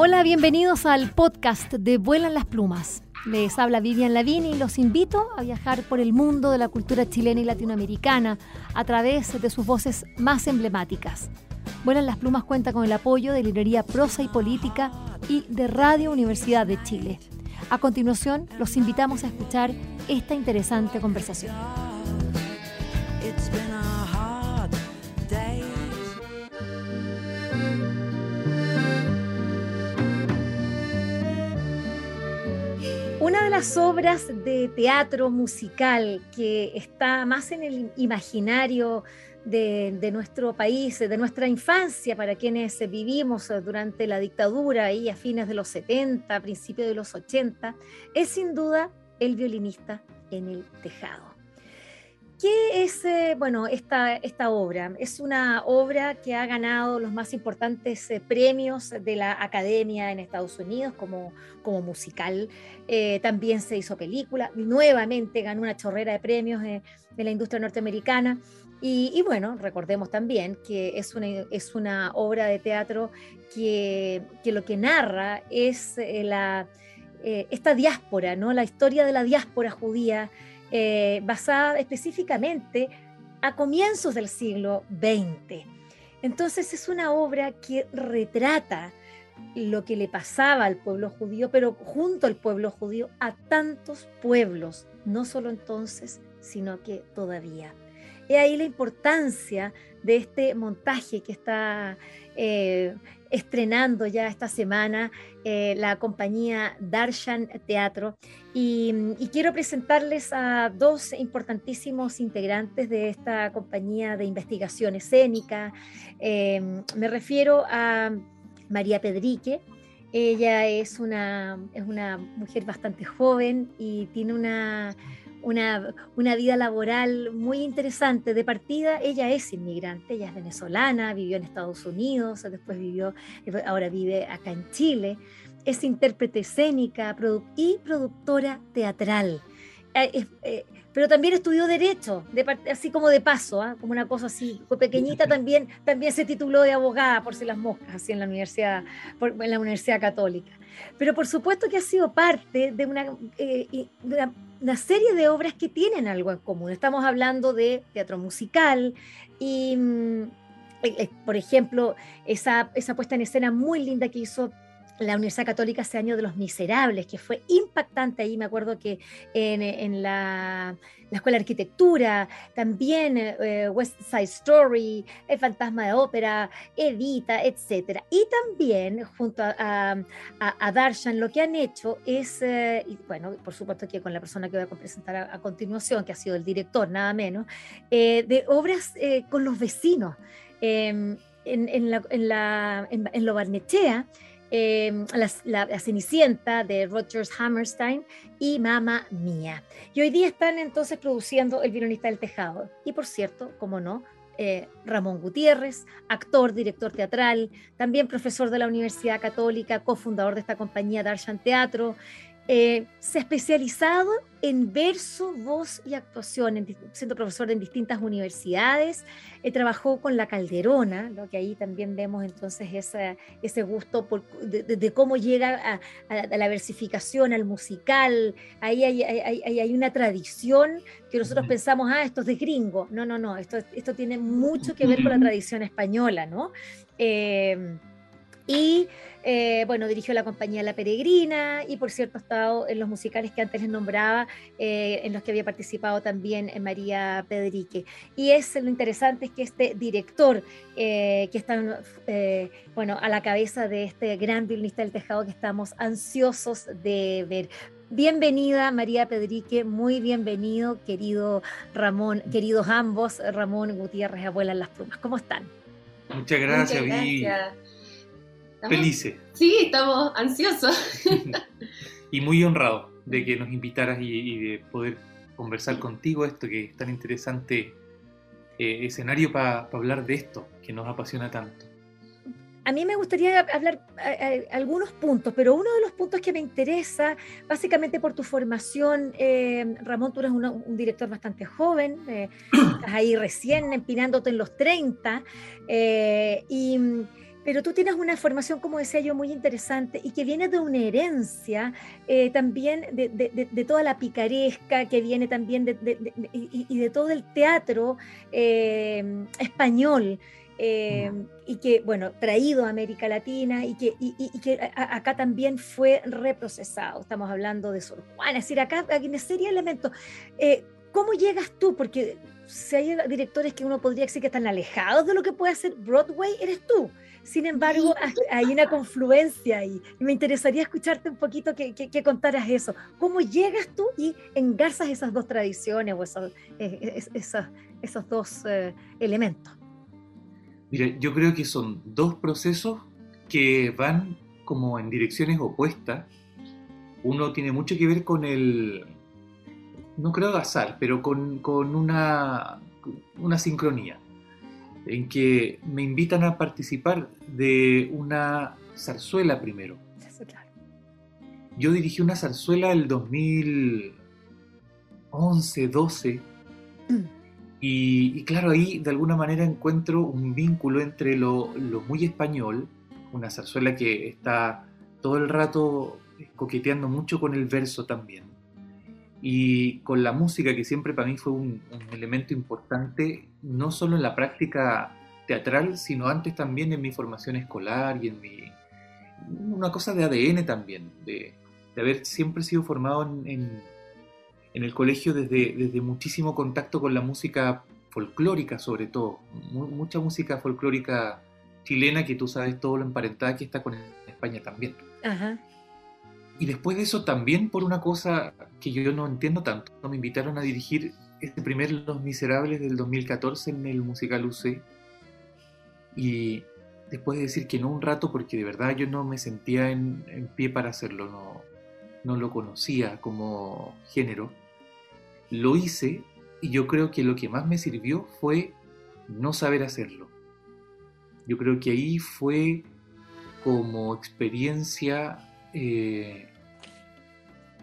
Hola, bienvenidos al podcast de Vuelan las Plumas. Les habla Vivian Lavini y los invito a viajar por el mundo de la cultura chilena y latinoamericana a través de sus voces más emblemáticas. Vuelan las Plumas cuenta con el apoyo de Librería Prosa y Política y de Radio Universidad de Chile. A continuación, los invitamos a escuchar esta interesante conversación. De las obras de teatro musical que está más en el imaginario de, nuestro país, de nuestra infancia, para quienes vivimos durante la dictadura y a fines de los 70, principios de los 80, es sin duda el violinista en el tejado. ¿Qué es eh, bueno, esta, esta obra? Es una obra que ha ganado los más importantes eh, premios de la Academia en Estados Unidos como, como musical. Eh, también se hizo película, nuevamente ganó una chorrera de premios en la industria norteamericana. Y, bueno, recordemos también que es una, es una obra de teatro que, que lo que narra es la, esta diáspora, ¿no? la historia de la diáspora judía eh, basada específicamente a comienzos del siglo XX. Entonces es una obra que retrata lo que le pasaba al pueblo judío, pero junto al pueblo judío a tantos pueblos, no solo entonces, sino que todavía. Y ahí la importancia de este montaje que está eh, estrenando ya esta semana eh, la compañía Darshan Teatro y, quiero presentarles a dos importantísimos integrantes de esta compañía de investigación escénica. Em, me refiero a María Pedrique. Ella es una, es una mujer bastante joven y tiene una, una, una, vida laboral muy interesante. De partida, ella es inmigrante, ella es venezolana, vivió en Estados Unidos, después vivió, ahora vive acá en Chile. Es intérprete escénica y productora teatral. Eh, eh, pero también estudió Derecho, así como de paso, ¿ah? como una cosa así. Fue pequeñita también, también se tituló de abogada, por si las moscas, así en la Universidad, en la Universidad Católica. Pero por supuesto que ha sido parte de una, eh, una, serie de obras que tienen algo en común. Estamos hablando de teatro musical y, mm, por ejemplo, esa, esa puesta en escena muy linda que hizo la Universidad Católica ese año de los miserables, que fue impactante ahí, me acuerdo que en, la, Escuela de Arquitectura, también eh, West Side Story, El Fantasma de Ópera, Evita, etc. Y también junto a, a, Darshan lo que han hecho es, eh, y bueno, por supuesto que con la persona que voy a presentar a, continuación, que ha sido el director, nada menos, eh, de obras con los vecinos. Em, en, en, la, en, la, en, Lo Barnechea, Em, la, Cenicienta de Rogers Hammerstein y Mamma Mía. Y hoy día están entonces produciendo El violinista del tejado. Y por cierto, como no, eh, Ramón Gutiérrez, actor, director teatral, también profesor de la Universidad Católica, cofundador de esta compañía Darshan Teatro, eh, se ha especializado en verso, voz y actuación, siendo profesor en distintas universidades. Eh, trabajó con La Calderona, lo que ahí también vemos entonces ese gusto de, cómo llega a, la versificación, al musical. Ahí hay, hay, una tradición que nosotros pensamos, ah, esto es de gringo. No, no, no, esto, esto tiene mucho que ver con la tradición española, ¿no? Eh, y eh, bueno, dirigió la compañía La Peregrina y por cierto ha estado en los musicales que antes les nombraba, eh, en los que había participado también en María Pedrique. Y es lo interesante es que este director, eh, que está bueno, a la cabeza de este gran violinista del tejado que estamos ansiosos de ver. Bienvenida María Pedrique, muy bienvenido, querido Ramón, queridos ambos, Ramón Gutiérrez, abuela en las plumas. ¿Cómo están? Muchas gracias, Muchas gracias. Felices. Sí, estamos ansiosos. y muy honrados de que nos invitaras y, de poder conversar contigo esto que es tan interesante eh, escenario para hablar de esto que nos apasiona tanto. A mí me gustaría hablar algunos puntos, pero uno de los puntos que me interesa, básicamente por tu formación, eh, Ramón, tú eres un director bastante joven, eh, estás ahí recién empinándote en los 30, y pero tú tienes una formación, como decía yo, muy interesante y que viene de una herencia eh, también de, toda la picaresca, que viene también de, y, de todo el teatro eh, español. Eh, y que, bueno, traído a América Latina y que, que acá también fue reprocesado. Estamos hablando de Sor Juana, es decir, acá hay una serie de elementos. ¿Cómo llegas tú? Porque si hay directores que uno podría decir que están alejados de lo que puede hacer Broadway, eres tú. Sin embargo, hay una confluencia ahí. Y me interesaría escucharte un poquito que, contaras eso. ¿Cómo llegas tú y engarzas esas dos tradiciones o esos, eh, esos, dos eh, elementos? Mira, yo creo que son dos procesos que van como en direcciones opuestas. Uno tiene mucho que ver con el, no creo azar, pero con, con una, una sincronía en que me invitan a participar de una zarzuela primero. Yo dirigí una zarzuela el 2011, 12, mm. y, claro, ahí de alguna manera encuentro un vínculo entre lo, lo muy español, una zarzuela que está todo el rato coqueteando mucho con el verso también, y con la música, que siempre para mí fue un, elemento importante, no solo en la práctica teatral, sino antes también en mi formación escolar y en mi... una cosa de ADN también, de, haber siempre sido formado en, en, el colegio desde, desde muchísimo contacto con la música folclórica sobre todo, mucha música folclórica chilena que tú sabes todo lo emparentada que está con España también. Ajá. Y después de eso también por una cosa que yo no entiendo tanto, me invitaron a dirigir este primer Los Miserables del 2014 en el musical UC. Y después de decir que no un rato, porque de verdad yo no me sentía en, pie para hacerlo, no, no lo conocía como género, lo hice y yo creo que lo que más me sirvió fue no saber hacerlo. Yo creo que ahí fue como experiencia eh,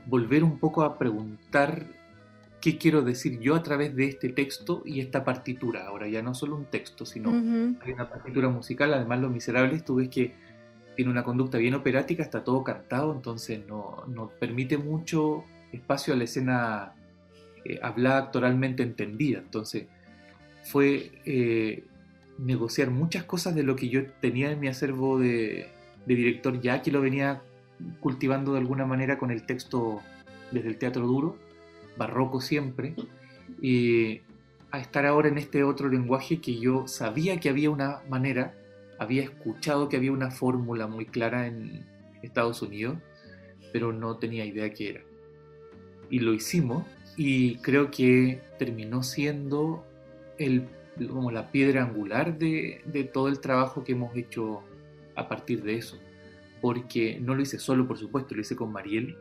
volver un poco a preguntar qué quiero decir yo a través de este texto y esta partitura. Ahora ya no solo un texto, sino hay una partitura musical. Además, Los Miserables, tú ves que tiene una conducta bien operática, está todo cantado, entonces no, no permite mucho espacio a la escena eh, hablada actoralmente entendida. Entonces, fue eh, negociar muchas cosas de lo que yo tenía en mi acervo de, de director ya que lo venía cultivando de alguna manera con el texto desde el teatro duro, barroco siempre, y a estar ahora en este otro lenguaje que yo sabía que había una manera, había escuchado que había una fórmula muy clara en Estados Unidos, pero no tenía idea qué era. Y lo hicimos y creo que terminó siendo el, como la piedra angular de, de todo el trabajo que hemos hecho a partir de eso porque no lo hice solo, por supuesto, lo hice con Mariel,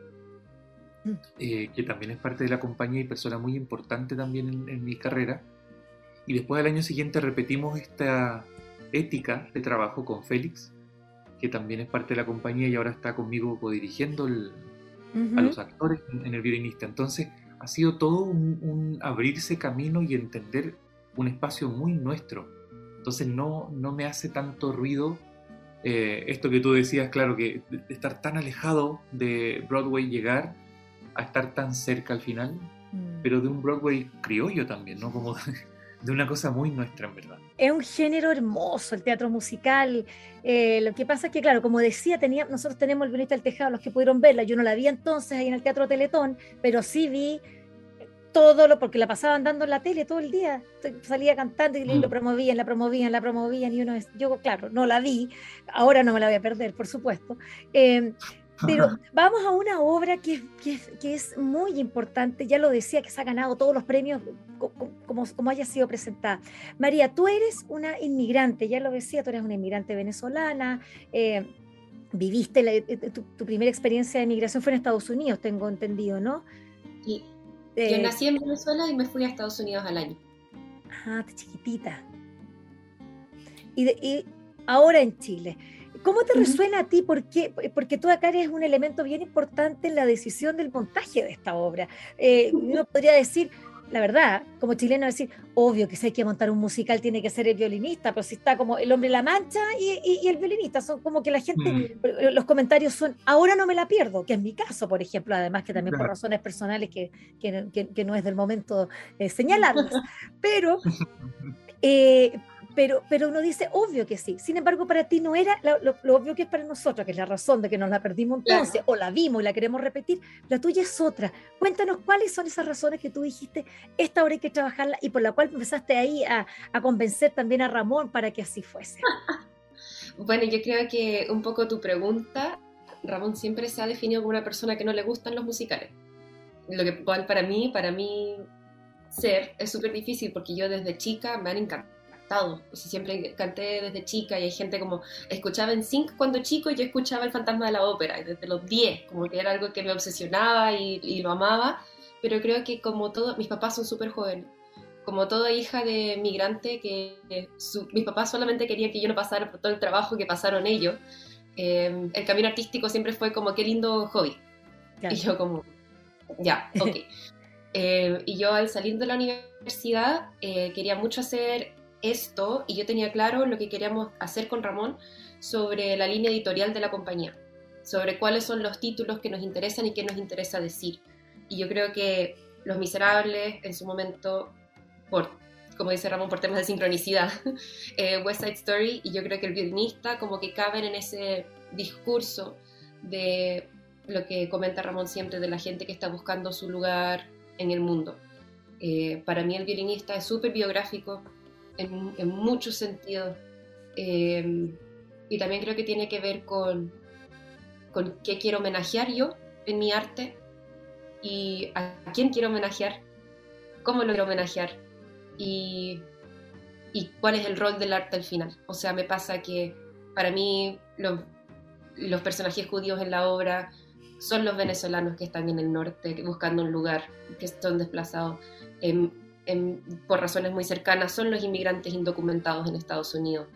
mm. eh, que también es parte de la compañía y persona muy importante también en, mi carrera. Y después al año siguiente repetimos esta ética de trabajo con Félix, que también es parte de la compañía y ahora está conmigo codirigiendo a los actores en, el violinista. Entonces ha sido todo un, abrirse camino y entender un espacio muy nuestro. Entonces no, no me hace tanto ruido eh, esto que tú decías, claro, que estar tan alejado de Broadway, llegar a estar tan cerca al final, mm. pero de un Broadway criollo también, ¿no? Como de, una cosa muy nuestra, en verdad. Es un género hermoso el teatro musical. Eh, lo que pasa es que, claro, como decía, tenía, nosotros tenemos el violinista del tejado, los que pudieron verla. Yo no la vi entonces ahí en el Teatro Teletón, pero sí vi todo lo, porque la pasaban dando en la tele todo el día, salía cantando y lo mm. promovían, la promovían, la promovían, y uno es, yo claro, no la vi, ahora no me la voy a perder, por supuesto. Eh, pero vamos a una obra que, que, que, es muy importante, ya lo decía, que se ha ganado todos los premios como, como haya sido presentada. María, tú eres una inmigrante, ya lo decía, tú eres una inmigrante venezolana, eh, viviste, eh, tu, tu, primera experiencia de migración fue en Estados Unidos, tengo entendido, ¿no? Yo nací en Venezuela y me fui a Estados Unidos al año. Ah, chiquitita. Y, ahora en Chile. ¿Cómo te resuena a ti? Porque, porque tú acá eres un elemento bien importante en la decisión del montaje de esta obra. Eh, uno podría decir, la verdad, como chileno, decir, obvio que si hay que montar un musical tiene que ser el violinista, pero si está como el hombre la mancha y, el violinista, son como que la gente, mm. los comentarios son, ahora no me la pierdo, que es mi caso, por ejemplo, además que también por razones personales que, que, no es del momento eh, señalarlas, pero... Eh, pero, pero uno dice, obvio que sí. Sin embargo, para ti no era lo, obvio que es para nosotros, que es la razón de que nos la perdimos entonces, o la vimos y la queremos repetir. La tuya es otra. Cuéntanos cuáles son esas razones que tú dijiste, esta hora hay que trabajarla y por la cual empezaste ahí a, a convencer también a Ramón para que así fuese. bueno, yo creo que un poco tu pregunta, Ramón siempre se ha definido como una persona que no le gustan los musicales. Lo que para mí, para mí ser es súper difícil porque yo desde chica me han encantado siempre canté desde chica y hay gente como escuchaba en Sync cuando chico y yo escuchaba El Fantasma de la Ópera desde los 10, como que era algo que me obsesionaba y, lo amaba, pero creo que como todo, mis papás son súper jóvenes, como toda hija de migrante, que mis papás solamente querían que yo no pasara por todo el trabajo que pasaron ellos, eh, el camino artístico siempre fue como qué lindo hobby. Y yo como, ya, ok. Eh, y yo al salir de la universidad eh, quería mucho hacer esto y yo tenía claro lo que queríamos hacer con Ramón sobre la línea editorial de la compañía, sobre cuáles son los títulos que nos interesan y qué nos interesa decir. Y yo creo que Los Miserables en su momento, por, como dice Ramón, por temas de sincronicidad, eh, West Side Story, y yo creo que el violinista como que caben en ese discurso de lo que comenta Ramón siempre de la gente que está buscando su lugar en el mundo. Eh, para mí el violinista es súper biográfico, en, muchos sentidos. Em, y también creo que tiene que ver con, con qué quiero homenajear yo en mi arte y a quién quiero homenajear, cómo lo quiero homenajear y, y cuál es el rol del arte al final. O sea, me pasa que para mí los, los personajes judíos en la obra son los venezolanos que están en el norte buscando un lugar, que están desplazados. Por razones muy cercanas son los inmigrantes indocumentados en Estados Unidos,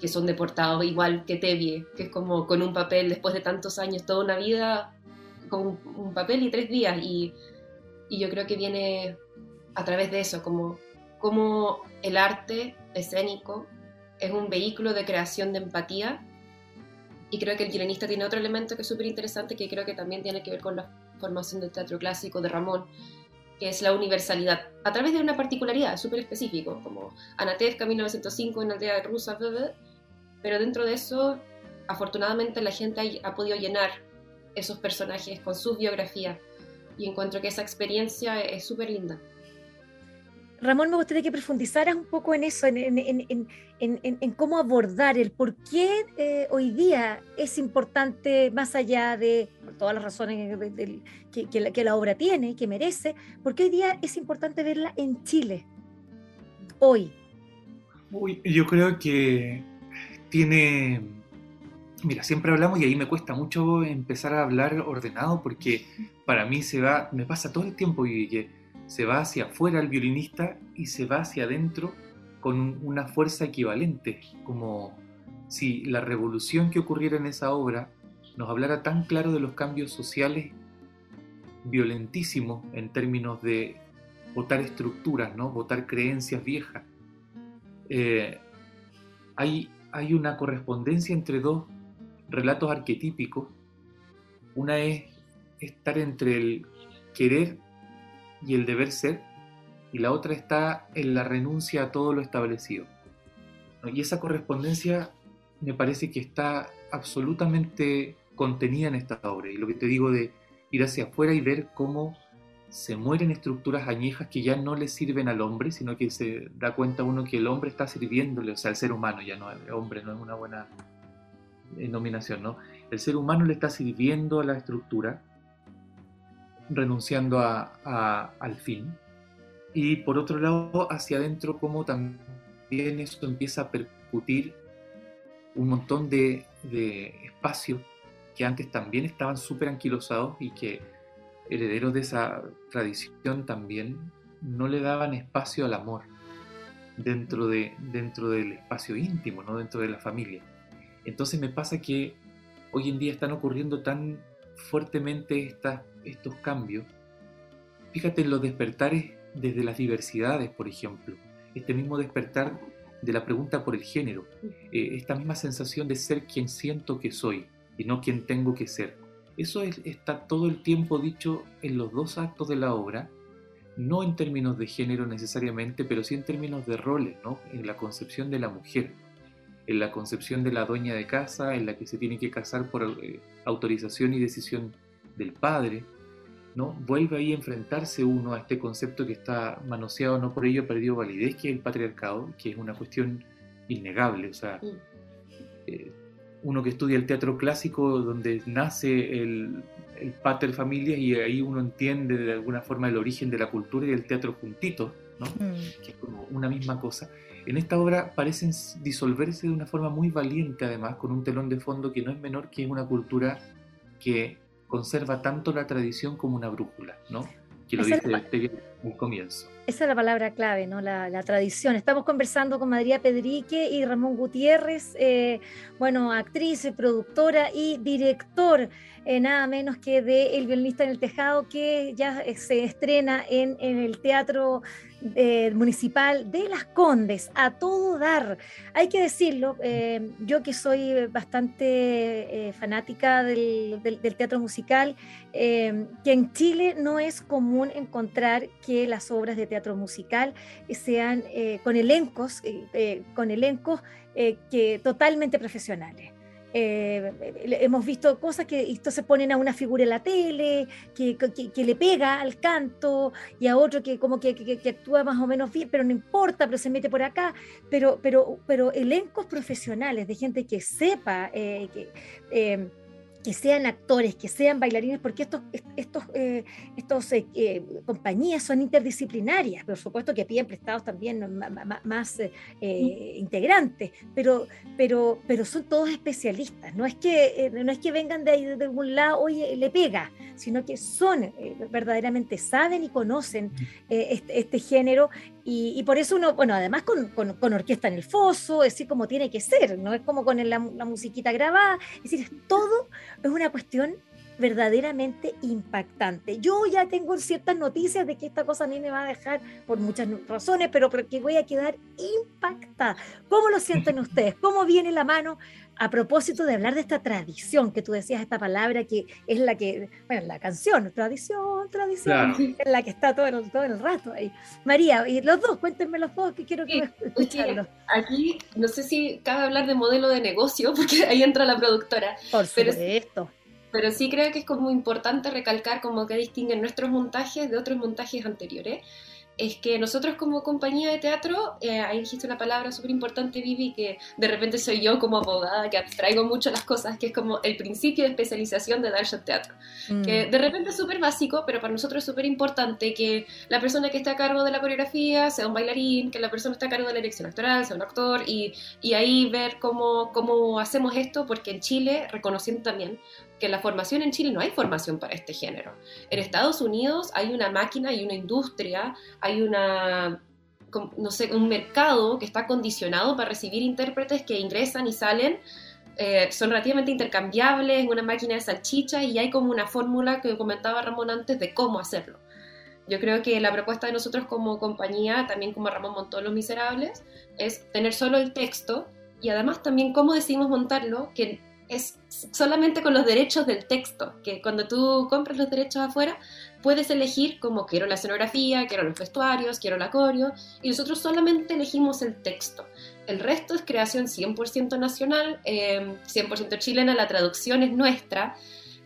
que son deportados igual que Tevye, que es como con un papel después de tantos años, toda una vida con un papel y tres días. Y, y yo creo que viene a través de eso, como, como el arte escénico es un vehículo de creación de empatía. Y creo que el guionista tiene otro elemento que es súper interesante, que creo que también tiene que ver con la formación del teatro clásico de Ramón, que es la universalidad, a través de una particularidad súper específico, como Anatevka 1905 en aldea rusa, pero dentro de eso, afortunadamente la gente ha, podido llenar esos personajes con sus biografías y encuentro que esa experiencia es súper linda. Ramón, me gustaría que profundizaras un poco en eso, en, cómo abordar el por qué eh, hoy día es importante, más allá de todas las razones que, la, obra tiene, que merece, por qué hoy día es importante verla en Chile, hoy. yo creo que tiene, mira, siempre hablamos y ahí me cuesta mucho empezar a hablar ordenado porque para mí se va, me pasa todo el tiempo y que se va hacia afuera el violinista y se va hacia adentro con una fuerza equivalente, como si la revolución que ocurriera en esa obra nos hablara tan claro de los cambios sociales violentísimos en términos de votar estructuras, ¿no? votar creencias viejas. Eh, hay, hay una correspondencia entre dos relatos arquetípicos. Una es estar entre el querer y el deber ser, y la otra está en la renuncia a todo lo establecido. Y esa correspondencia me parece que está absolutamente contenida en esta obra. Y lo que te digo de ir hacia afuera y ver cómo se mueren estructuras añejas que ya no le sirven al hombre, sino que se da cuenta uno que el hombre está sirviéndole, o sea, el ser humano, ya no, el hombre no es una buena denominación, ¿no? El ser humano le está sirviendo a la estructura renunciando a, al fin. Y por otro lado, hacia adentro, como también eso empieza a percutir un montón de, de espacios que antes también estaban súper anquilosados y que herederos de esa tradición también no le daban espacio al amor dentro, de, dentro del espacio íntimo, no dentro de la familia. Entonces me pasa que hoy en día están ocurriendo tan fuertemente estas estos cambios, fíjate en los despertares desde las diversidades, por ejemplo, este mismo despertar de la pregunta por el género, eh, esta misma sensación de ser quien siento que soy y no quien tengo que ser. Eso está todo el tiempo dicho en los dos actos de la obra, no en términos de género necesariamente, pero sí en términos de roles, ¿no? en la concepción de la mujer, en la concepción de la dueña de casa, en la que se tiene que casar por eh, autorización y decisión del padre, ¿no? Vuelve ahí a enfrentarse uno a este concepto que está manoseado, no por ello perdió validez, que es el patriarcado, que es una cuestión innegable. O sea, eh, uno que estudia el teatro clásico, donde nace el, el pater familia, y ahí uno entiende de alguna forma el origen de la cultura y del teatro juntito, ¿no? Mm. que es como una misma cosa. En esta obra parecen disolverse de una forma muy valiente, además, con un telón de fondo que no es menor que es una cultura que conserva tanto la tradición como una brújula, ¿no? Que lo dice el comienzo. Esa es la palabra clave, ¿no? La, tradición. Estamos conversando con María Pedrique y Ramón Gutiérrez, eh, bueno, actriz, productora y director, eh, nada menos que de El violinista en el tejado, que ya eh, se estrena en, en el Teatro eh, municipal de Las Condes, a todo dar. Hay que decirlo, eh, yo que soy bastante eh, fanática del, teatro musical, que en Chile no es común encontrar que las obras de teatro musical sean con elencos, con elencos que totalmente profesionales. Eh, hemos visto cosas que se ponen a una figura en la tele, que, le pega al canto, y a otro que como que, que, actúa más o menos bien, pero no importa, pero se mete por acá. Pero, pero, pero elencos profesionales de gente que sepa, eh, que eh, que sean actores, que sean bailarines, porque estos, estos, eh, estos eh, eh, compañías son interdisciplinarias, por supuesto que piden prestados también más, integrantes, pero, pero, pero son todos especialistas, no es que, no es que vengan de, de algún lado, oye, le pega, sino que son, verdaderamente saben y conocen este, este, género y, por eso uno, bueno, además con, con, orquesta en el foso, es decir, como tiene que ser, no es como con la, la musiquita grabada, es decir, es todo es una cuestión verdaderamente impactante. Yo ya tengo ciertas noticias de que esta cosa a mí me va a dejar por muchas razones, pero porque voy a quedar impactada. ¿Cómo lo sienten ustedes? ¿Cómo viene la mano a propósito de hablar de esta tradición que tú decías, esta palabra que es la que, bueno, la canción, tradición, tradición, es la que está todo el, todo el rato ahí. María, y los dos, cuéntenme los dos, que quiero que escucharlos. Aquí, no sé si cabe hablar de modelo de negocio, porque ahí entra la productora. Por supuesto. Pero sí creo que es como importante recalcar como que distinguen nuestros montajes de otros montajes anteriores es que nosotros como compañía de teatro, eh, ahí dijiste una palabra súper importante, Vivi, que de repente soy yo como abogada que abstraigo mucho las cosas, que es como el principio de especialización de Darshan Teatro, mm. que de repente es súper básico, pero para nosotros es súper importante que la persona que esté a cargo de la coreografía sea un bailarín, que la persona esté a cargo de la dirección actoral sea un actor, y, y ahí ver cómo, cómo hacemos esto, porque en Chile, reconociendo también que la formación en Chile no hay formación para este género. En Estados Unidos hay una máquina y una industria, hay una no sé, un mercado que está condicionado para recibir intérpretes que ingresan y salen, eh, son relativamente intercambiables, una máquina de salchicha y hay como una fórmula que comentaba Ramón antes de cómo hacerlo. Yo creo que la propuesta de nosotros como compañía, también como Ramón montó Los Miserables, es tener solo el texto y además también cómo decidimos montarlo, que es solamente con los derechos del texto, que cuando tú compras los derechos afuera, puedes elegir como quiero la escenografía, quiero los vestuarios, quiero la coreo, y nosotros solamente elegimos el texto. El resto es creación 100% nacional, 100% em, chilena, la traducción es nuestra.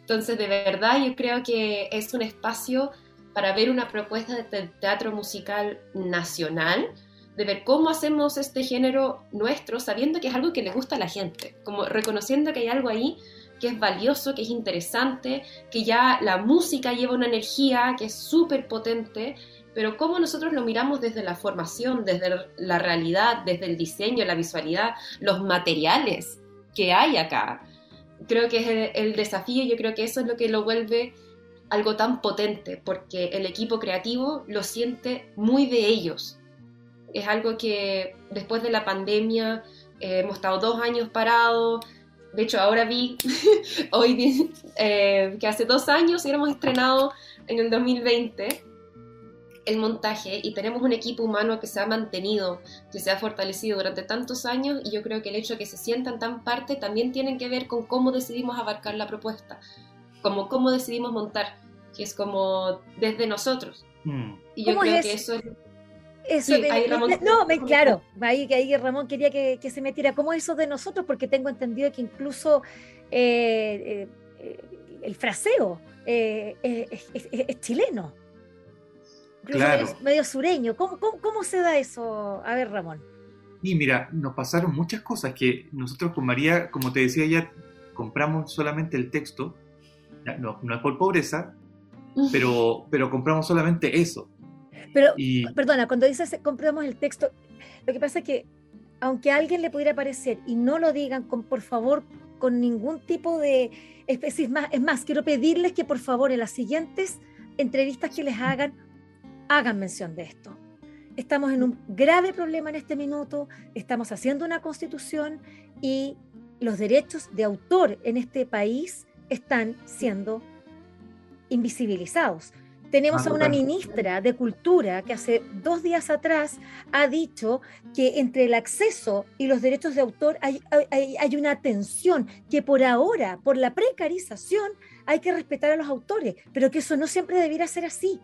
Entonces, de verdad, yo creo que es un espacio para ver una propuesta de teatro musical nacional, de ver cómo hacemos este género nuestro, sabiendo que es algo que le gusta a la gente, como reconociendo que hay algo ahí que es valioso, que es interesante, que ya la música lleva una energía que es súper potente, pero cómo nosotros lo miramos desde la formación, desde la realidad, desde el diseño, la visualidad, los materiales que hay acá. Creo que es el, desafío, yo creo que eso es lo que lo vuelve algo tan potente, porque el equipo creativo lo siente muy de ellos, es algo que después de la pandemia eh, hemos estado dos años parados. De hecho, ahora vi hoy eh, que hace dos años hubiéramos estrenado en el 2020. el montaje y tenemos un equipo humano que se ha mantenido, que se ha fortalecido durante tantos años y yo creo que el hecho de que se sientan tan parte también tienen que ver con cómo decidimos abarcar la propuesta, como cómo decidimos montar, que es como desde nosotros. Mm. Y yo creo que eso es... Eso no, claro, ahí, ahí Ramón quería que, se metiera. ¿Cómo eso de nosotros? Porque tengo entendido que incluso eh, eh, el fraseo eh, es, chileno claro. medio, sureño. ¿Cómo, ¿Cómo, se da eso? A ver, Ramón. Y mira, nos pasaron muchas cosas que nosotros con María, como te decía ya, compramos solamente el texto, no, no es por pobreza, pero, pero compramos solamente eso. Pero, perdona, cuando dices compramos el texto, lo que pasa es que aunque a alguien le pudiera parecer y no lo digan con, por favor, con ningún tipo de especie, más, es más, quiero pedirles que por favor en las siguientes entrevistas que les hagan hagan mención de esto. Estamos en un grave problema en este minuto, estamos haciendo una constitución y los derechos de autor en este país están siendo invisibilizados. Tenemos a una ministra de Cultura que hace dos días atrás ha dicho que entre el acceso y los derechos de autor hay, hay, una tensión, que por ahora, por la precarización, hay que respetar a los autores, pero que eso no siempre debiera ser así.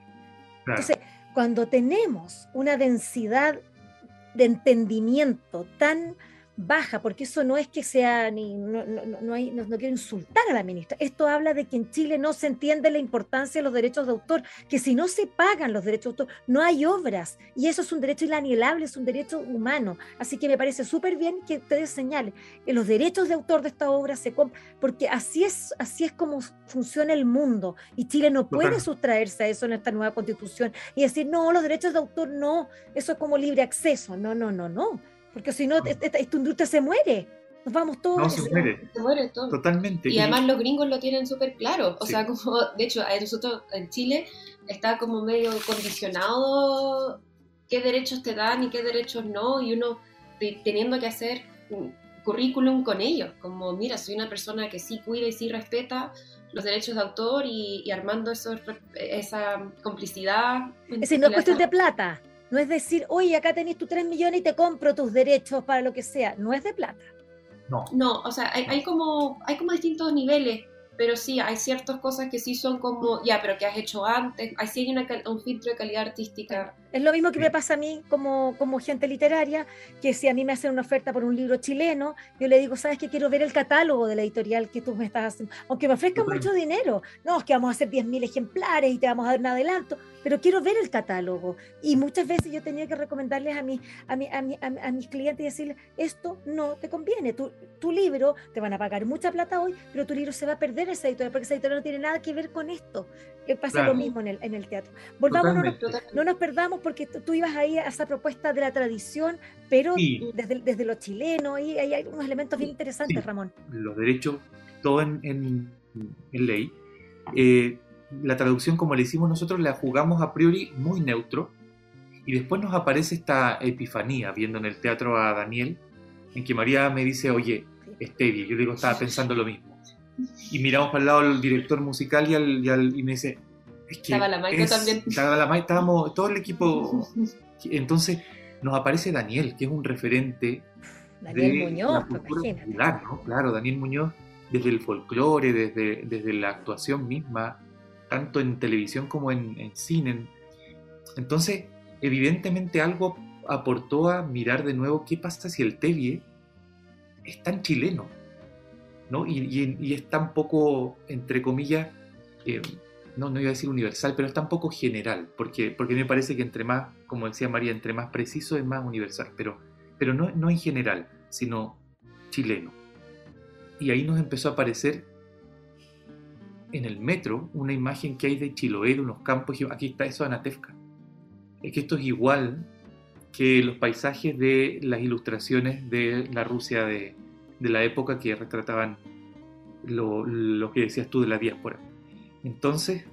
Entonces, cuando tenemos una densidad de entendimiento tan baja, porque eso no es que sea ni, no, no, hay, no, quiero insultar a la ministra, esto habla de que en Chile no se entiende la importancia de los derechos de autor, que si no se pagan los derechos de autor, no hay obras, y eso es un derecho inalienable, es un derecho humano, así que me parece súper bien que ustedes señalen que los derechos de autor de esta obra se compran, porque así es, así es como funciona el mundo, y Chile no puede sustraerse a eso en esta nueva constitución, y decir, no, los derechos de autor no, eso es como libre acceso, no, no, no, no porque si no, esta, industria se muere. Nos vamos todos. No, se muere. Se muere todo. Totalmente. Y además los gringos lo tienen súper claro. O sea, como, de hecho, nosotros en Chile está como medio condicionado qué derechos te dan y qué derechos no, y uno teniendo que hacer un currículum con ellos, como mira, soy una persona que sí cuida y sí respeta los derechos de autor y, armando eso, esa complicidad. Es decir, no es cuestión de plata. No es decir, oye, acá tenés tus 3 millones y te compro tus derechos para lo que sea. No es de plata. No. No, o sea, hay, como, hay como distintos niveles pero sí, hay ciertas cosas que sí son como, ya, pero que has hecho antes, así hay una, un filtro de calidad artística. Es lo mismo que me pasa a mí como, como gente literaria, que si a mí me hacen una oferta por un libro chileno, yo le digo, ¿sabes qué? Quiero ver el catálogo de la editorial que tú me estás haciendo, aunque me ofrezcan mucho dinero, no, es que vamos a hacer 10.000 ejemplares y te vamos a dar un adelanto, pero quiero ver el catálogo. Y muchas veces yo tenía que recomendarles a, mi, a, mi, a, mi, a, mis clientes y decirles, esto no te conviene, tu, tu libro te van a pagar mucha plata hoy, pero tu libro se va a perder esa editorial, porque esa editorial no tiene nada que ver con esto. Que pasa lo mismo en el, en el teatro. Volvamos, no nos, perdamos porque tú, ibas ahí a esa propuesta de la tradición, pero desde, desde lo chileno, ahí hay, unos elementos bien interesantes, Ramón. Los derechos, todo en, en, ley. Eh, la traducción como le hicimos nosotros la jugamos a priori muy neutro y después nos aparece esta epifanía viendo en el teatro a Daniel en que María me dice, oye, Stevie, yo digo, estaba pensando lo mismo y miramos para el lado del director musical y, al, y, me dice, es que estaba la Maika también. Estaba la Maika, estábamos todo el equipo. Entonces nos aparece Daniel, que es un referente. Daniel Muñoz, popular, ¿no? Claro, Daniel Muñoz, desde el folclore, desde, desde la actuación misma, tanto en televisión como en, en cine. Entonces, evidentemente algo aportó a mirar de nuevo qué pasa si el Tevie es tan chileno ¿no? Y, es tan poco, entre comillas, eh, no, no iba a decir universal, pero es tan poco general, porque, porque me parece que entre más, como decía María, entre más preciso es más universal, pero, pero no, no en general, sino chileno. Y ahí nos empezó a aparecer en el metro una imagen que hay de Chiloé, de unos campos, y aquí está eso de Anatefka. Es que esto es igual que los paisajes de las ilustraciones de la Rusia de, de la época que retrataban lo, lo, que decías tú de la diáspora. Entonces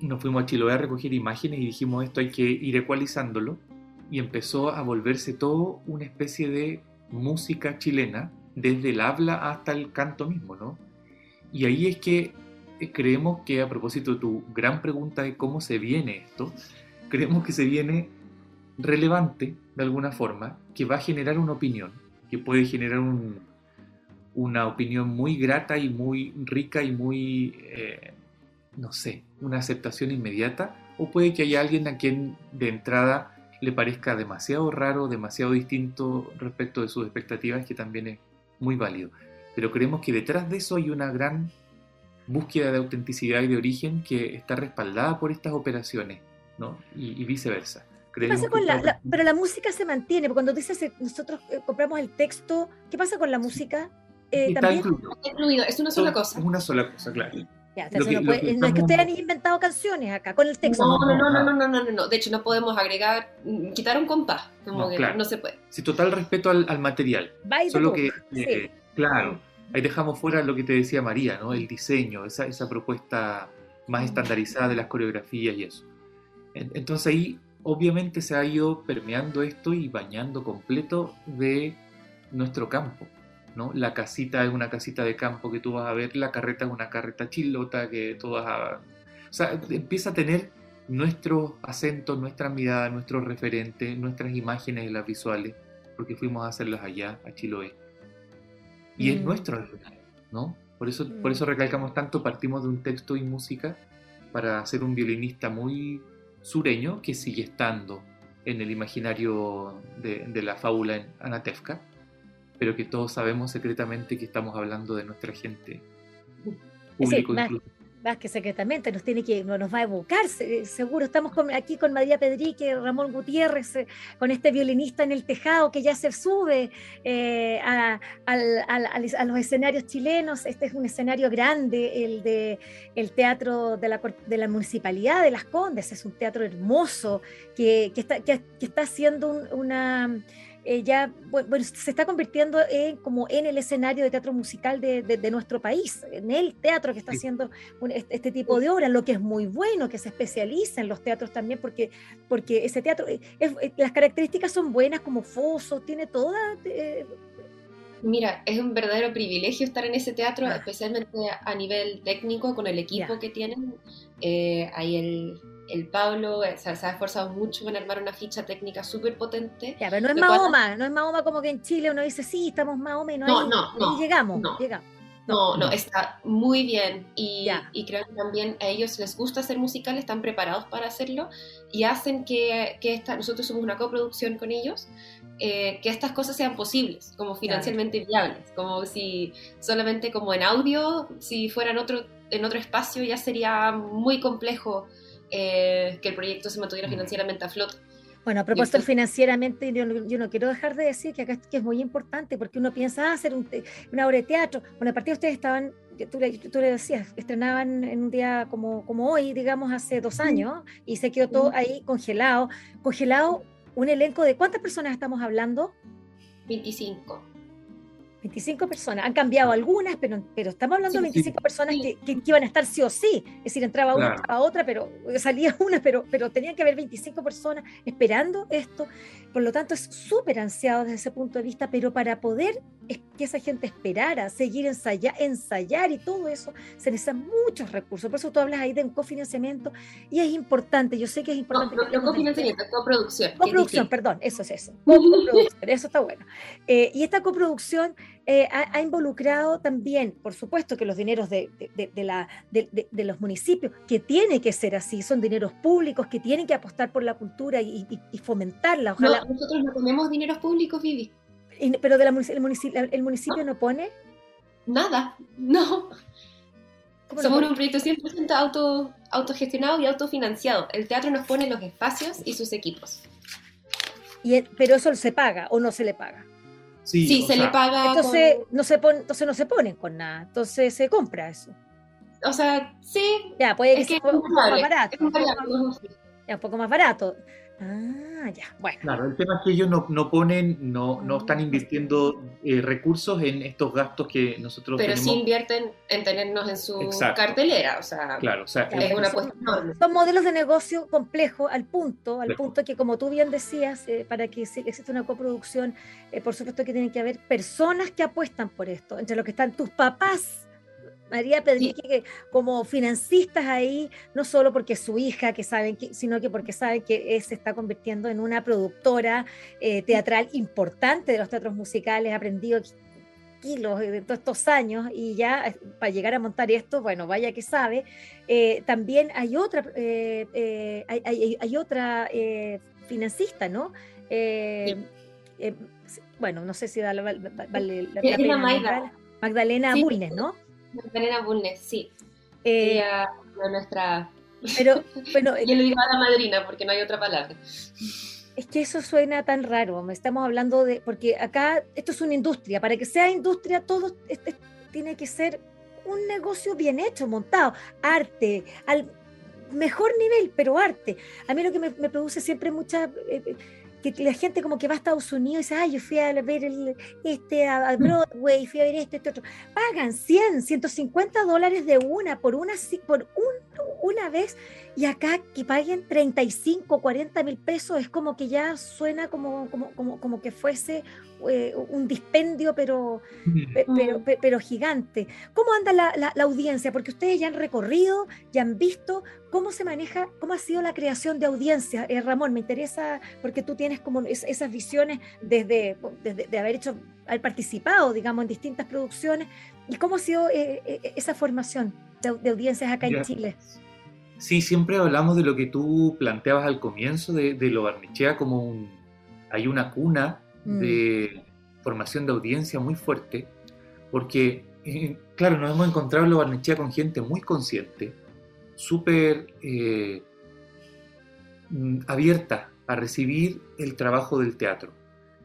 nos fuimos a Chiloé a recoger imágenes y dijimos esto hay que ir ecualizándolo y empezó a volverse todo una especie de música chilena desde el habla hasta el canto mismo, ¿no? Y ahí es que eh, creemos que a propósito de tu gran pregunta de cómo se viene esto, creemos que se viene relevante de alguna forma, que va a generar una opinión, que puede generar una opinión muy grata y muy rica y muy, eh, no sé, una aceptación inmediata, o puede que haya alguien a quien de entrada le parezca demasiado raro, demasiado distinto respecto de sus expectativas, que también es muy válido. Pero creemos que detrás de eso hay una gran búsqueda de autenticidad y de origen que está respaldada por estas operaciones, ¿no? y, viceversa. ¿Qué pasa con la, pero la música se mantiene, cuando dices eh, nosotros eh, compramos el texto, ¿qué pasa con la música? Eh, está incluido. es una sola cosa. Es una sola cosa, claro no, es que ustedes han inventado canciones acá con el texto. No, no, no, no, no, no, no, De hecho, no podemos agregar, mm, quitar un compás, como que no se puede. Sí, total respeto al, material. Solo que, eh, claro, ahí dejamos fuera lo que te decía María, ¿no? El diseño, esa, esa propuesta más estandarizada de las coreografías y eso. Entonces ahí obviamente se ha ido permeando esto y bañando completo de nuestro campo. La casita es una casita de campo que tú vas a ver, la carreta es una carreta chilota que tú vas a... O sea, empieza a tener nuestros acentos, nuestra mirada, nuestros referentes, nuestras imágenes en las visuales, porque fuimos a hacerlas allá, a Chiloé. Y es mm. nuestro ¿no? Por eso, por eso mm. recalcamos tanto, partimos de un texto y música para ser un violinista muy sureño que sigue estando en el imaginario de, de la fábula en Anatevka pero que todos sabemos secretamente que estamos hablando de nuestra gente. Público más, que secretamente, nos tiene que, nos va a evocar, seguro. Estamos aquí con María Pedrique, Ramón Gutiérrez, eh, con este violinista en el tejado que ya se sube eh, a, los escenarios chilenos. Este es un escenario grande, el de el teatro de la, de la municipalidad de Las Condes. Es un teatro hermoso que, está, que, está haciendo una eh, ya bueno, se está convirtiendo en, como en el escenario de teatro musical de, de, nuestro país, en el teatro que está haciendo este, tipo de obras, lo que es muy bueno, que se especializa en los teatros también, porque, porque ese teatro, eh, eh, las características son buenas como foso, tiene toda... Mira, es un verdadero privilegio estar en ese teatro, ah. especialmente a nivel técnico, con el equipo que tienen. hay el el Pablo se, ha esforzado mucho en armar una ficha técnica súper potente. Ya, pero no es Mahoma, no es Mahoma como que en Chile uno dice, sí, estamos Mahoma y no, no, no, no, llegamos, no, llegamos. No, no, está muy bien. Y, y, creo que también a ellos les gusta hacer musical, están preparados para hacerlo y hacen que, que esta, nosotros somos una coproducción con ellos, eh, que estas cosas sean posibles, como financieramente viables, como si solamente como en audio, si fuera en otro, en otro espacio ya sería muy complejo eh, que el proyecto se mantuviera financieramente a flote. Bueno, a propósito financieramente, yo, no quiero dejar de decir que acá es muy importante, porque uno piensa ah, hacer una obra de teatro. Bueno, aparte ustedes estaban, tú le, tú le, decías, estrenaban en un día como, como hoy, digamos, hace dos años, y se quedó todo ahí congelado. Congelado, un elenco de cuántas personas estamos hablando? 25. 25 personas, han cambiado algunas, pero, pero estamos hablando de 25 personas que, que, iban a estar sí o sí, es decir, entraba una, a otra, pero salía una, pero, pero tenían que haber 25 personas esperando esto, por lo tanto es súper ansiado desde ese punto de vista, pero para poder que esa gente esperara, seguir ensayar, ensayar y todo eso, se necesitan muchos recursos, por eso tú hablas ahí de un cofinanciamiento y es importante, yo sé que es importante. No, no, cofinanciamiento, coproducción. Coproducción, perdón, eso es eso, coproducción, eso está bueno. Eh, y esta coproducción eh, ha, involucrado también, por supuesto, que los dineros de, la, de, los municipios, que tiene que ser así, son dineros públicos que tienen que apostar por la cultura y, fomentarla. Ojalá. nosotros no ponemos dineros públicos, Vivi. pero el, municipio, el municipio no. pone? Nada, no. Somos un proyecto 100% auto, autogestionado y autofinanciado. El teatro nos pone los espacios y sus equipos. Y, pero eso se paga o no se le paga. Sí, se le paga. Entonces, no se pone, entonces no se ponen con nada, entonces se compra eso. O sea, sí. Ya, puede que, sea un poco más barato. Un poco más barato. Ah, ya, bueno. Claro, el tema es que ellos no, no ponen, no, no están invirtiendo eh, recursos en estos gastos que nosotros Pero sí invierten en tenernos en su cartelera, o sea, claro, o sea es una son, son modelos de negocio complejos al punto, al punto que como tú bien decías, eh, para que exista una coproducción, eh, por supuesto que tienen que haber personas que apuestan por esto, entre los que están tus papás María Pedrique como financistas ahí, no solo porque su hija, que saben que, sino que porque saben que se está convirtiendo en una productora eh, teatral importante de los teatros musicales, ha aprendido kilos de todos estos años y ya eh, para llegar a montar esto, bueno, vaya que sabe. Eh, también hay otra, hay, otra financista, ¿no? bueno, no sé si vale, vale la, pena. Magdalena Bulnes, ¿no? Magdalena Bulnes, sí. Eh, Ella, nuestra... Pero, bueno, Yo le digo a la madrina porque no hay otra palabra. Es que eso suena tan raro. Estamos hablando de. Porque acá esto es una industria. Para que sea industria, todo tiene que ser un negocio bien hecho, montado. Arte, al mejor nivel, pero arte. A mí lo que me, produce siempre mucha. Eh, que la gente como que va a Estados Unidos y dice, ay, yo fui a ver el, este, a Broadway, fui a ver esto, este otro. Pagan 100, 150 dólares de una, por una, por un, una vez, y acá que paguen 35, 40 mil pesos, es como que ya suena como, como, como, como que fuese eh, un dispendio, pero, pero, pero, gigante. ¿Cómo anda la, la, audiencia? Porque ustedes ya han recorrido, ya han visto cómo se maneja, cómo ha sido la creación de audiencia. Eh, Ramón, me interesa porque tú tienes como esas visiones desde, desde de haber hecho, haber participado, digamos, en distintas producciones. ¿Y cómo ha sido eh, esa formación de, audiencias acá en Chile? Sí, siempre hablamos de lo que tú planteabas al comienzo, de, de lo Barnichea como un... Hay una cuna Mm. de formación de audiencia muy fuerte, porque, eh, claro, nos hemos encontrado en la Barnechea con gente muy consciente, súper eh, abierta a recibir el trabajo del teatro.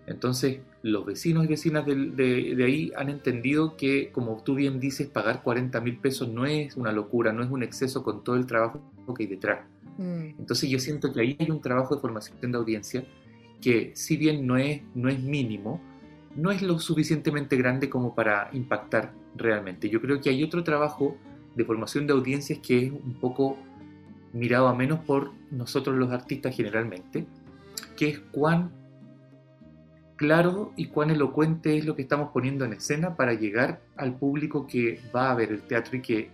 Entonces, los vecinos y vecinas de, ahí han entendido que, como tú bien dices, pagar 40 mil pesos no es una locura, no es un exceso con todo el trabajo que hay detrás. Mm. Entonces, yo siento que ahí hay un trabajo de formación de audiencia que si bien no es, no es mínimo, no es lo suficientemente grande como para impactar realmente. Yo creo que hay otro trabajo de formación de audiencias que es un poco mirado a menos por nosotros los artistas generalmente, que es cuán claro y cuán elocuente es lo que estamos poniendo en escena para llegar al público que va a ver el teatro y que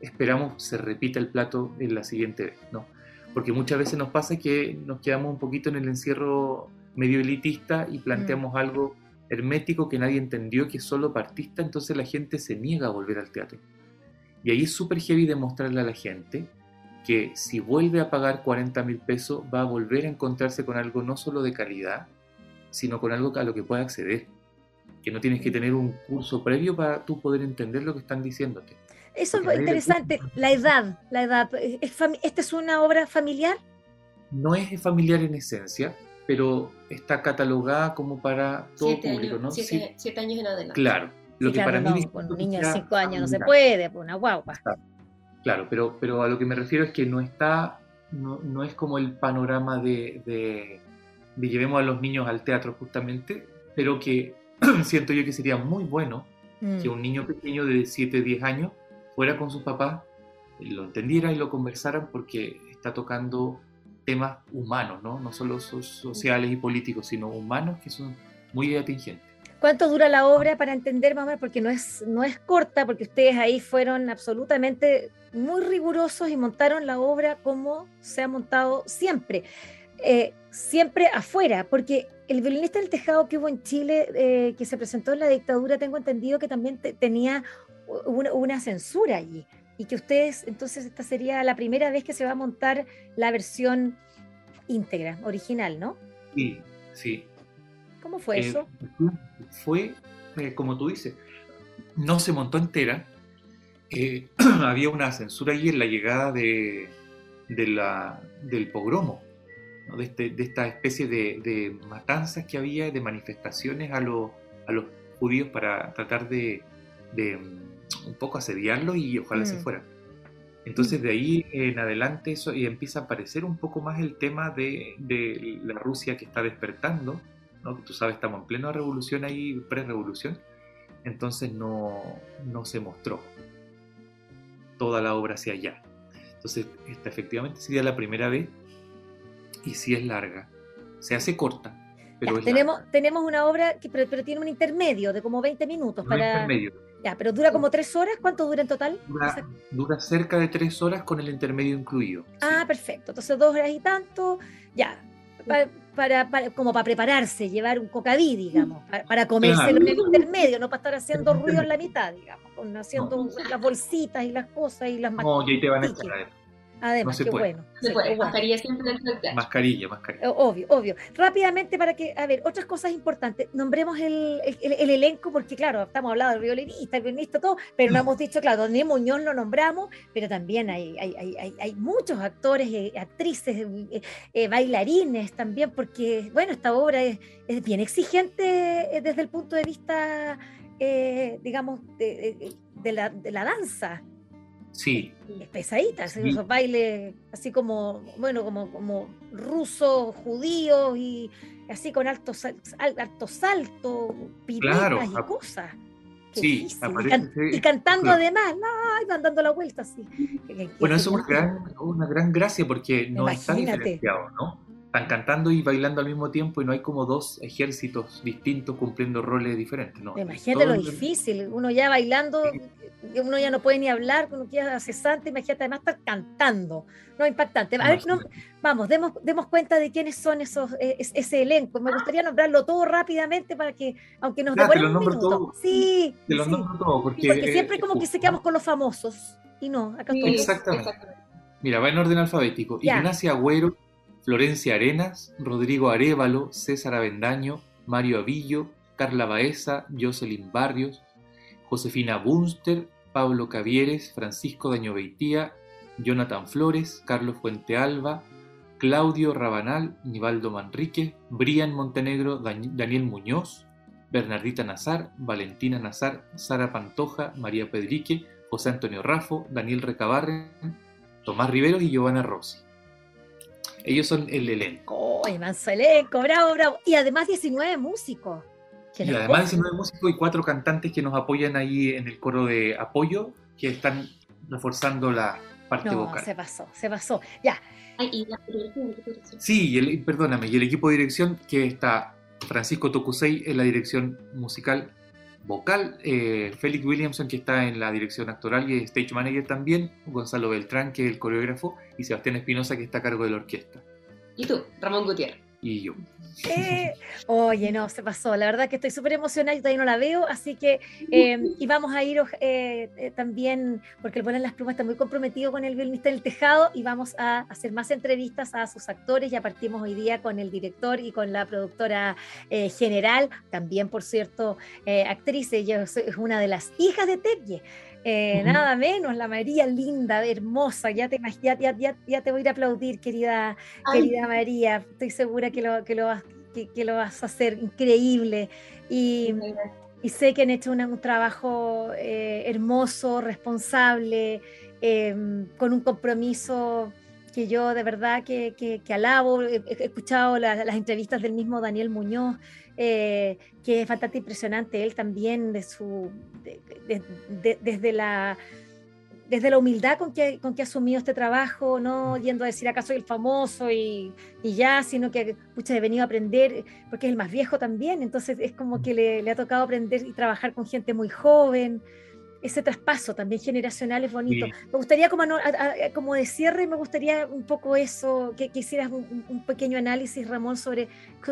esperamos se repita el plato en la siguiente vez, ¿no? Porque muchas veces nos pasa que nos quedamos un poquito en el encierro medio elitista y planteamos mm. algo hermético que nadie entendió, que es solo partista, entonces la gente se niega a volver al teatro. Y ahí es súper heavy demostrarle a la gente que si vuelve a pagar 40 mil pesos va a volver a encontrarse con algo no solo de calidad, sino con algo a lo que puede acceder. Que no tienes que tener un curso previo para tú poder entender lo que están diciéndote. Eso es interesante, la edad, la edad. ¿Esta es una obra familiar? No es familiar en esencia, pero está catalogada como para todo público, ¿no? Siete, años en adelante. Claro. Lo que para mí con un niño de cinco años no se puede, por una guagua. Claro, pero, pero a lo que me refiero es que no está, no, es como el panorama de, de, llevemos a los niños al teatro justamente, pero que siento yo que sería muy bueno que mm. un niño pequeño de 7, 10 años fuera con sus papás, lo entendiera y lo conversaran porque está tocando temas humanos, ¿no? No solo sociales y políticos, sino humanos que son muy atingentes. ¿Cuánto dura la obra para entender, mamá? Porque no es, no es corta, porque ustedes ahí fueron absolutamente muy rigurosos y montaron la obra como se ha montado siempre. Eh, siempre afuera, porque el violinista del tejado que hubo en Chile, eh, que se presentó en la dictadura, tengo entendido que también tenía una, censura allí y que ustedes, entonces esta sería la primera vez que se va a montar la versión íntegra, original, ¿no? Sí, sí. ¿Cómo fue eh, eso? Fue, eh, como tú dices, no se montó entera. Eh, había una censura allí en la llegada de, la, del pogromo, de, este, de, esta especie de, matanzas que había, de manifestaciones a, a los judíos para tratar de un poco asediarlo y ojalá se mm. fuera. Entonces de ahí en adelante eso y empieza a aparecer un poco más el tema de, de la Rusia que está despertando, ¿no? tú sabes, estamos en plena revolución ahí, pre-revolución, entonces no, no se mostró toda la obra hacia allá. Entonces, efectivamente sería la primera vez y si es larga. Se hace corta, pero tenemos, tenemos una obra que pero, tiene un intermedio de como 20 minutos. para... intermedio. Ya, pero dura como tres horas. ¿Cuánto dura en total? Dura, cerca de tres horas con el intermedio incluido. Ah, perfecto. Entonces dos horas y tanto, ya. Para, para, como para prepararse, llevar un cocaví, digamos, para, para comérselo en el intermedio, no para estar haciendo ruido en la mitad, digamos, haciendo las bolsitas y las cosas y las No, y ahí te van a extraer. Además, qué bueno. Mascarilla siempre Mascarilla, mascarilla. Obvio, obvio. Rápidamente para que, a ver, otras cosas importantes. Nombremos el, el, elenco, porque claro, estamos hablando del violinista, el violinista, todo, pero no hemos dicho, claro, Daniel Muñoz lo nombramos, pero también hay, hay, hay, hay muchos actores, eh, actrices, eh, eh, bailarines también, porque, bueno, esta obra es, es bien exigente desde el punto de vista, digamos, de, de, la, de la danza. Sí. Es pesadita, esos bailes así como, bueno, como, como rusos, judíos y así con alto, alto salto, piruetas y cosas. sí, y, cantando además, van dando la vuelta así. Bueno, eso es una gran, una gran gracia porque no está diferenciado, ¿no? Están cantando y bailando al mismo tiempo y no hay como dos ejércitos distintos cumpliendo roles diferentes, ¿no? Imagínate lo difícil, uno ya bailando uno ya no puede ni hablar, uno queda cesante, imagínate además estar cantando, no impactante. A ver, no, vamos, demos, demos cuenta de quiénes son esos, eh, ese elenco. Me gustaría nombrarlo todo rápidamente para que, aunque nos demore un minuto. Sí, te lo nombro todo, porque, porque siempre como que se quedamos con los famosos. Y no, acá todos. Exactamente. Mira, va en orden alfabético. Ignacia Agüero, Florencia Arenas, Rodrigo Arevalo, César Avendaño, Mario Avillo, Carla Baeza, Jocelyn Barrios, Josefina Bunster, Pablo Cavieres, Francisco Daño Beitía, Jonathan Flores, Carlos Fuente Alba, Claudio Rabanal, Nivaldo Manrique, Brian Montenegro, Daniel Muñoz, Bernardita Nazar, Valentina Nazar, Sara Pantoja, María Pedrique, José Antonio Rafo, Daniel Recabarren, Tomás Riveros y Giovanna Rossi. Ellos son el elenco. ¡Oh, manso elenco! ¡Bravo, bravo! Y además 19 músicos. Y además 19 músicos y cuatro cantantes que nos apoyan ahí en el coro de apoyo, que están reforzando la parte no, vocal. Se pasó, se pasó. Ya. ¿y la Sí, el, perdóname, y el equipo de dirección que está Francisco Tokusei en la dirección musical vocal, eh, Félix Williamson que está en la dirección actoral y stage manager también, Gonzalo Beltrán que es el coreógrafo y Sebastián Espinosa que está a cargo de la orquesta. ¿Y tú, Ramón Gutiérrez? Y yo. Eh, oye, no, se pasó. La verdad que estoy súper emocionada y todavía no la veo, así que eh, y vamos a ir eh, eh, también, porque el Ponen las Plumas está muy comprometido con el violinista del tejado y vamos a hacer más entrevistas a sus actores. Ya partimos hoy día con el director y con la productora general, también por cierto, actriz. Ella es una de las hijas de Tepye. Nada menos, la María linda, hermosa, ya te, ya, ya, ya, te voy a ir a aplaudir, querida, querida María, estoy segura que lo, que lo vas que, lo vas a hacer increíble. Y, sé que han hecho un trabajo eh, hermoso, responsable, em, con un compromiso que yo de verdad que, alabo. He, escuchado las entrevistas del mismo Daniel Muñoz, eh, que es bastante impresionante él también de su, desde la desde la humildad con que, con que ha asumido este trabajo, no yendo a decir acá soy el famoso y, y ya, sino que pucha, he venido a aprender, porque es el más viejo también, entonces es como que le, le, ha tocado aprender y trabajar con gente muy joven. Ese traspaso también generacional es bonito. Me gustaría, como, como de cierre, me gustaría un poco eso, que, que hicieras un, un, pequeño análisis, Ramón, sobre,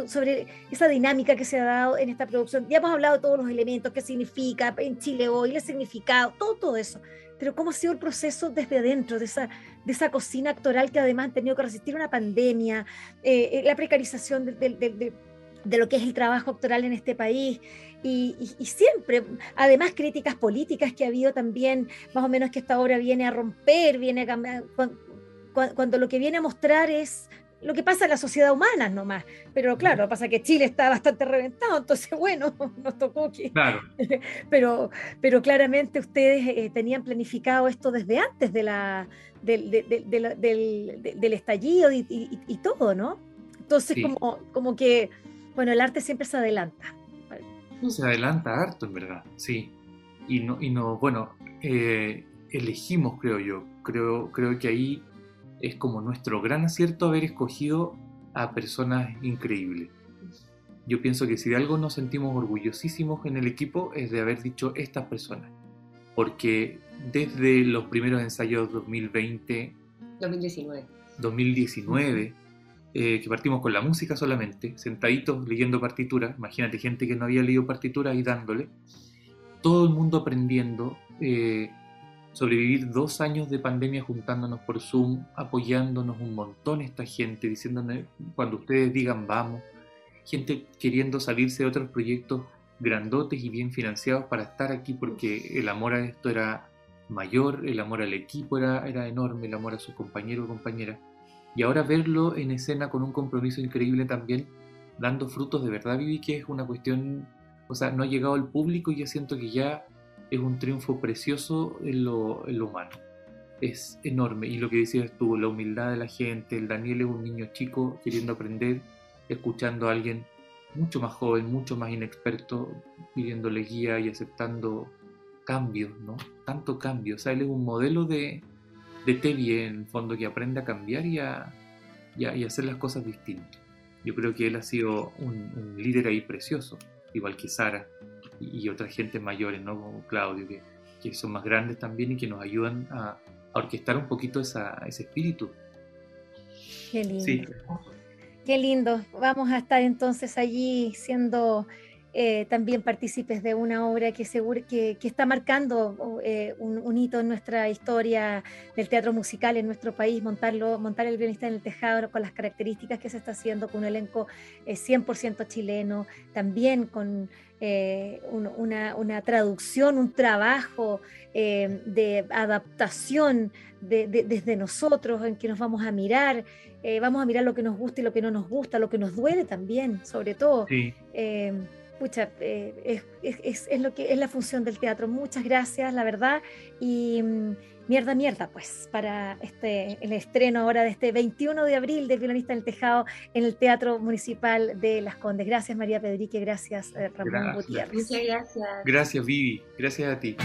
sobre esa dinámica que se ha dado en esta producción. Ya hemos hablado de todos los elementos, qué significa en Chile hoy, el significado, todo, todo eso pero cómo ha sido el proceso desde adentro de esa, de esa cocina actoral que además ha tenido que resistir una pandemia, eh, eh, la precarización de, lo que es el trabajo actoral en este país. Y, siempre, además críticas políticas que ha habido también, más o menos que esta obra viene a romper, viene a cambiar, cuando lo que viene a mostrar es lo que pasa en la sociedad humana nomás. Pero claro, pasa que Chile está bastante reventado, entonces bueno, nos tocó que... Claro. pero, pero claramente ustedes eh, tenían planificado esto desde antes de la, del, del, estallido y, todo, ¿no? Entonces como, como que, bueno, el arte siempre se adelanta. Se adelanta harto, en verdad, sí. Y no, y no bueno, eh, elegimos, creo yo. Creo, creo que ahí es como nuestro gran acierto haber escogido a personas increíbles. yo pienso que si de algo nos sentimos orgullosísimos en el equipo es de haber dicho estas personas, porque desde los primeros ensayos 2020, 2019, 2019 que partimos con la música solamente, sentaditos leyendo partituras, imagínate gente que no había leído partituras y dándole, todo el mundo aprendiendo, eh, sobrevivir dos años de pandemia juntándonos por Zoom, apoyándonos un montón esta gente, diciéndonos cuando ustedes digan vamos, gente queriendo salirse de otros proyectos grandotes y bien financiados para estar aquí porque el amor a esto era mayor, el amor al equipo era, era enorme, el amor a sus compañeros o compañeras. Y ahora verlo en escena con un compromiso increíble también, dando frutos de verdad, Vivi, que es una cuestión, o sea, no ha llegado al público y ya siento que ya es un triunfo precioso en lo, humano. Es enorme. Y lo que decías tú, la humildad de la gente, el Daniel es un niño chico queriendo aprender, escuchando a alguien mucho más joven, mucho más inexperto, pidiéndole guía y aceptando cambios, ¿no? Tanto cambio. O sea, él es un modelo de, de Tevi en el fondo que aprende a cambiar y a, y hacer las cosas distintas. Yo creo que él ha sido un, líder ahí precioso, igual que Sara y, otras gente mayores, ¿no? Como Claudio, que, que, son más grandes también y que nos ayudan a, orquestar un poquito esa, ese espíritu. Qué lindo. Qué lindo. Vamos a estar entonces allí siendo eh, también partícipes de una obra que, seguro, que, está marcando eh, un, hito en nuestra historia del teatro musical en nuestro país, montarlo, montar el violinista en el tejado con las características que se está haciendo, con un elenco 100% eh, chileno, también con una, una, traducción, un trabajo de adaptación desde nosotros, en que nos vamos a mirar, vamos a mirar lo que nos gusta y lo que no nos gusta, lo que nos duele también, sobre todo. Sí pucha, eh, es, lo que es la función del teatro. Muchas gracias, la verdad. Y mm, mierda, mierda, pues, para este, el estreno ahora de este 21 de abril del Violinista en el Tejado en el Teatro Municipal de Las Condes. Gracias, María Pedrique. Gracias, eh, Ramón Gutiérrez. Muchas gracias. Gracias, Vivi. Gracias a ti.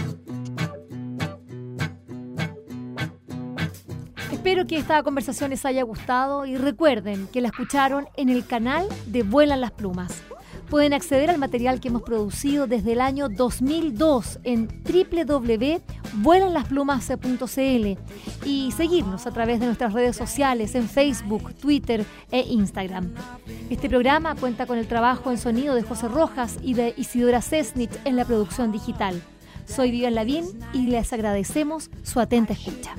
Espero que esta conversación les haya gustado y recuerden que la escucharon en el canal de Vuelan las Plumas. Pueden acceder al material que hemos producido desde el año 2002 en www.vuelanlasplumas.cl y seguirnos a través de nuestras redes sociales en Facebook, Twitter e Instagram. Este programa cuenta con el trabajo en sonido de José Rojas y de Isidora Cesnich en la producción digital. Soy Vivian Lavín y les agradecemos su atenta escucha.